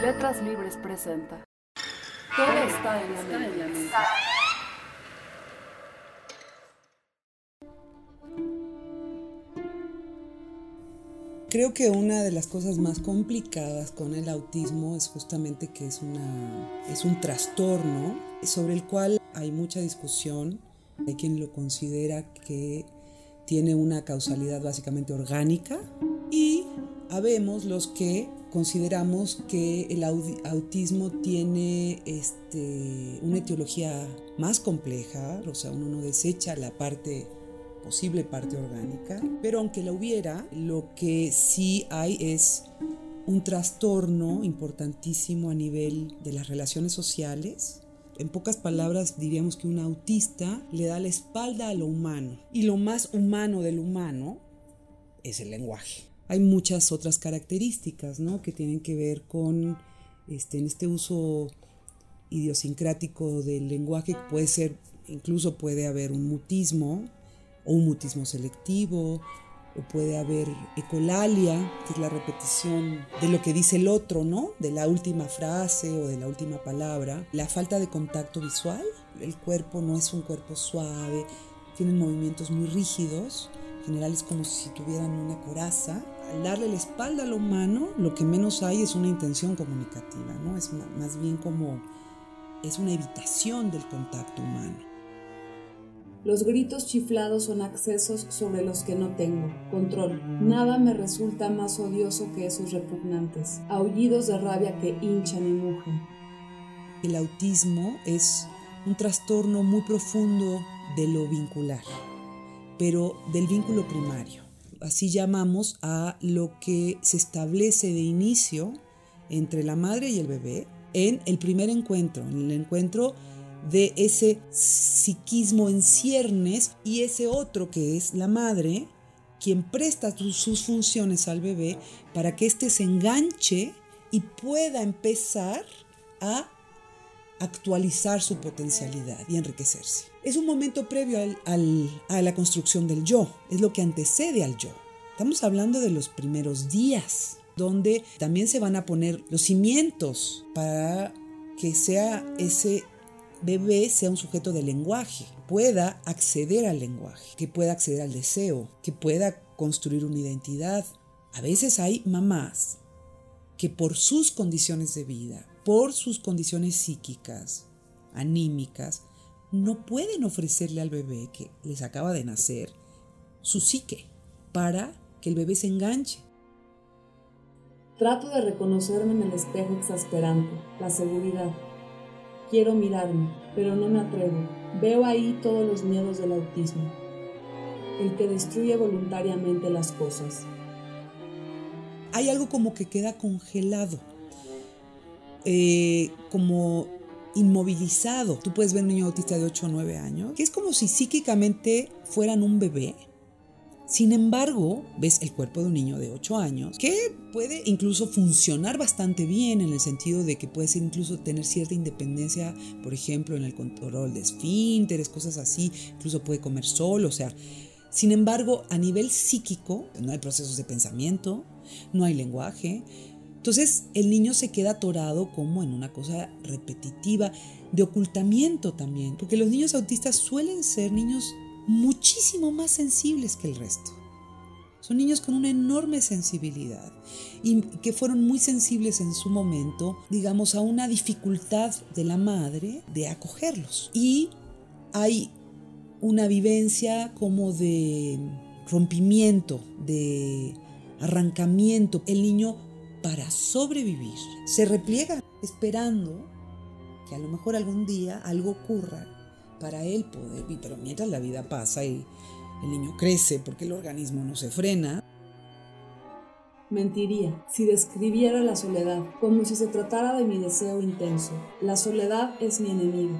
Letras Libres presenta. Todo está en la mente. Creo que una de las cosas más complicadas con el autismo es justamente que es, una, es un trastorno sobre el cual hay mucha discusión. Hay quien lo considera que tiene una causalidad básicamente orgánica y habemos los que consideramos que el autismo tiene este, una etiología más compleja, o sea, uno no desecha la parte posible parte orgánica, pero aunque la hubiera, lo que sí hay es un trastorno importantísimo a nivel de las relaciones sociales. En pocas palabras diríamos que un autista le da la espalda a lo humano y lo más humano del humano es el lenguaje. Hay muchas otras características ¿no? que tienen que ver con este, en este uso idiosincrático del lenguaje, puede ser, incluso puede haber un mutismo, o un mutismo selectivo, o puede haber ecolalia, que es la repetición de lo que dice el otro, ¿no? De la última frase o de la última palabra. La falta de contacto visual, el cuerpo no es un cuerpo suave, tienen movimientos muy rígidos, general es como si tuvieran una coraza. Al darle la espalda a lo humano, lo que menos hay es una intención comunicativa, ¿no? Es más bien como es una evitación del contacto humano. Los gritos chiflados son accesos sobre los que no tengo control. Nada me resulta más odioso que esos repugnantes, aullidos de rabia que hinchan y mugen. El autismo es un trastorno muy profundo de lo vincular, pero del vínculo primario. Así llamamos a lo que se establece de inicio entre la madre y el bebé en el primer encuentro, en el encuentro de ese psiquismo en ciernes y ese otro que es la madre, quien presta sus funciones al bebé para que éste se enganche y pueda empezar a actualizar su potencialidad y enriquecerse. Es un momento previo a la construcción del yo, es lo que antecede al yo. Estamos hablando de los primeros días, donde también se van a poner los cimientos para que sea ese bebé sea un sujeto de lenguaje, pueda acceder al lenguaje, que pueda acceder al deseo, que pueda construir una identidad. A veces hay mamás que por sus condiciones de vida, por sus condiciones psíquicas, anímicas, no pueden ofrecerle al bebé que les acaba de nacer su psique para que el bebé se enganche. Trato de reconocerme en el espejo exasperante, la seguridad, Quiero mirarme, pero no me atrevo. Veo ahí todos los miedos del autismo, el que destruye voluntariamente las cosas. Hay algo como que queda congelado, eh, como inmovilizado. Tú puedes ver un niño autista de 8 o 9 años, que es como si psíquicamente fueran un bebé sin embargo, ves el cuerpo de un niño de 8 años que puede incluso funcionar bastante bien en el sentido de que puede incluso tener cierta independencia, por ejemplo, en el control de esfínteres, cosas así, incluso puede comer solo, o sea, sin embargo, a nivel psíquico, no hay procesos de pensamiento, no hay lenguaje, entonces el niño se queda atorado como en una cosa repetitiva, de ocultamiento también, porque los niños autistas suelen ser niños muchísimo más sensibles que el resto. Son niños con una enorme sensibilidad y que fueron muy sensibles en su momento, digamos, a una dificultad de la madre de acogerlos. Y hay una vivencia como de rompimiento, de arrancamiento. El niño, para sobrevivir, se repliega esperando que a lo mejor algún día algo ocurra para él poder, pero mientras la vida pasa y el niño crece porque el organismo no se frena. Mentiría si describiera la soledad como si se tratara de mi deseo intenso. La soledad es mi enemigo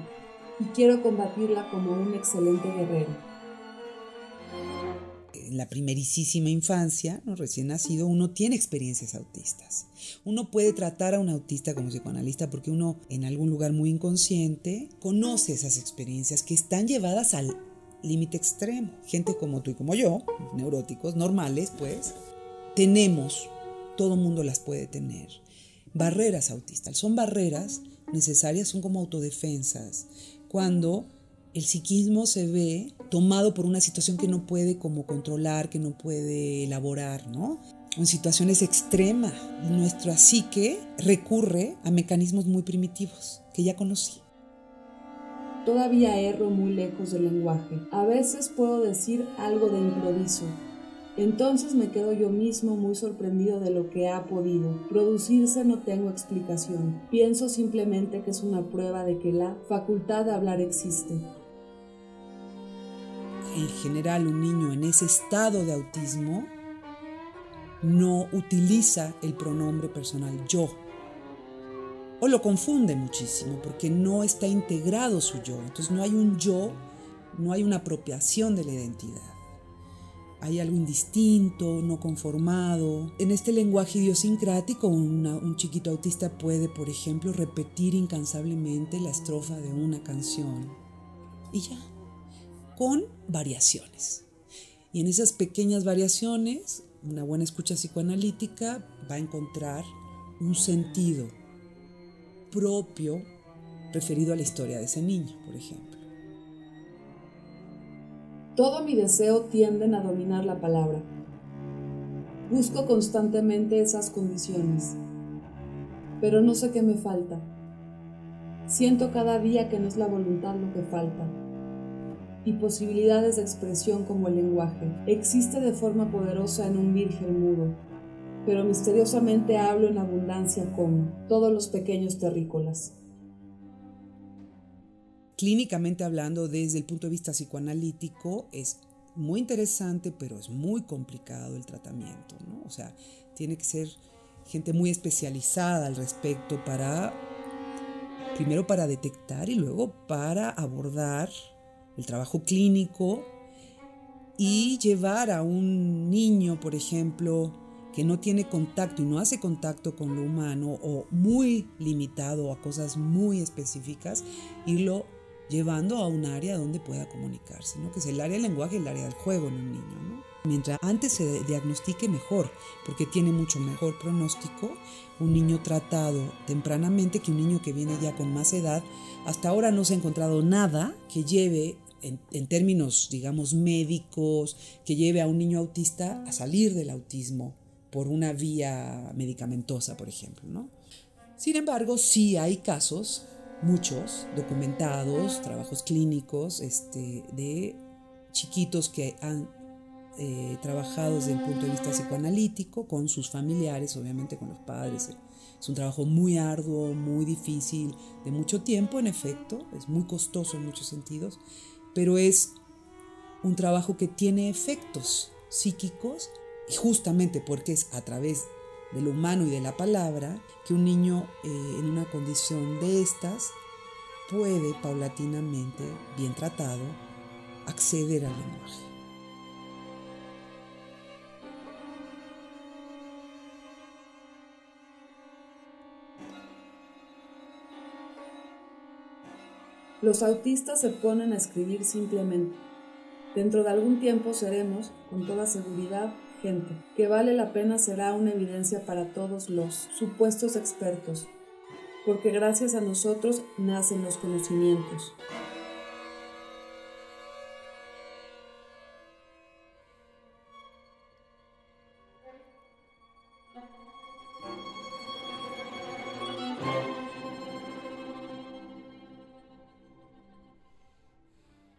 y quiero combatirla como un excelente guerrero en la primerísima infancia, ¿no? recién nacido, uno tiene experiencias autistas. Uno puede tratar a un autista como psicoanalista porque uno en algún lugar muy inconsciente conoce esas experiencias que están llevadas al límite extremo. Gente como tú y como yo, neuróticos, normales, pues, tenemos, todo mundo las puede tener. barreras autistas. Son barreras necesarias, son como autodefensas. Cuando el psiquismo se ve tomado por una situación que no puede como controlar, que no puede elaborar, ¿no? En situaciones extremas, nuestra psique recurre a mecanismos muy primitivos que ya conocí. Todavía erro muy lejos del lenguaje. A veces puedo decir algo de improviso. Entonces me quedo yo mismo muy sorprendido de lo que ha podido. Producirse no tengo explicación. Pienso simplemente que es una prueba de que la facultad de hablar existe en general un niño en ese estado de autismo no utiliza el pronombre personal yo. O lo confunde muchísimo porque no está integrado su yo. Entonces no hay un yo, no hay una apropiación de la identidad. Hay algo indistinto, no conformado. En este lenguaje idiosincrático, un chiquito autista puede, por ejemplo, repetir incansablemente la estrofa de una canción. Y ya, con variaciones. Y en esas pequeñas variaciones, una buena escucha psicoanalítica va a encontrar un sentido propio referido a la historia de ese niño, por ejemplo. Todo mi deseo tienden a dominar la palabra. Busco constantemente esas condiciones, pero no sé qué me falta. Siento cada día que no es la voluntad lo que falta, y posibilidades de expresión como el lenguaje. Existe de forma poderosa en un virgen mudo, pero misteriosamente hablo en abundancia con todos los pequeños terrícolas. Clínicamente hablando, desde el punto de vista psicoanalítico, es muy interesante, pero es muy complicado el tratamiento, ¿no? O sea, tiene que ser gente muy especializada al respecto para, primero para detectar y luego para abordar el trabajo clínico y llevar a un niño, por ejemplo, que no tiene contacto y no hace contacto con lo humano o muy limitado a cosas muy específicas, irlo llevando a un área donde pueda comunicarse, ¿no? que es el área del lenguaje, el área del juego en un niño. ¿no? Mientras antes se diagnostique mejor, porque tiene mucho mejor pronóstico un niño tratado tempranamente que un niño que viene ya con más edad. Hasta ahora no se ha encontrado nada que lleve en, términos, digamos, médicos, que lleve a un niño autista a salir del autismo por una vía medicamentosa, por ejemplo. ¿no? Sin embargo, sí hay casos, muchos, documentados, trabajos clínicos, este, de chiquitos que han eh, trabajado desde el punto de vista psicoanalítico con sus familiares, obviamente con los padres. Es un trabajo muy arduo, muy difícil, de mucho tiempo, en efecto, es muy costoso en muchos sentidos, pero es un trabajo que tiene efectos psíquicos y justamente porque es a través de lo humano y de la palabra que un niño eh, en una condición de estas puede paulatinamente, bien tratado, acceder al lenguaje. Los autistas se ponen a escribir simplemente. Dentro de algún tiempo seremos, con toda seguridad, gente que vale la pena será una evidencia para todos los supuestos expertos, porque gracias a nosotros nacen los conocimientos.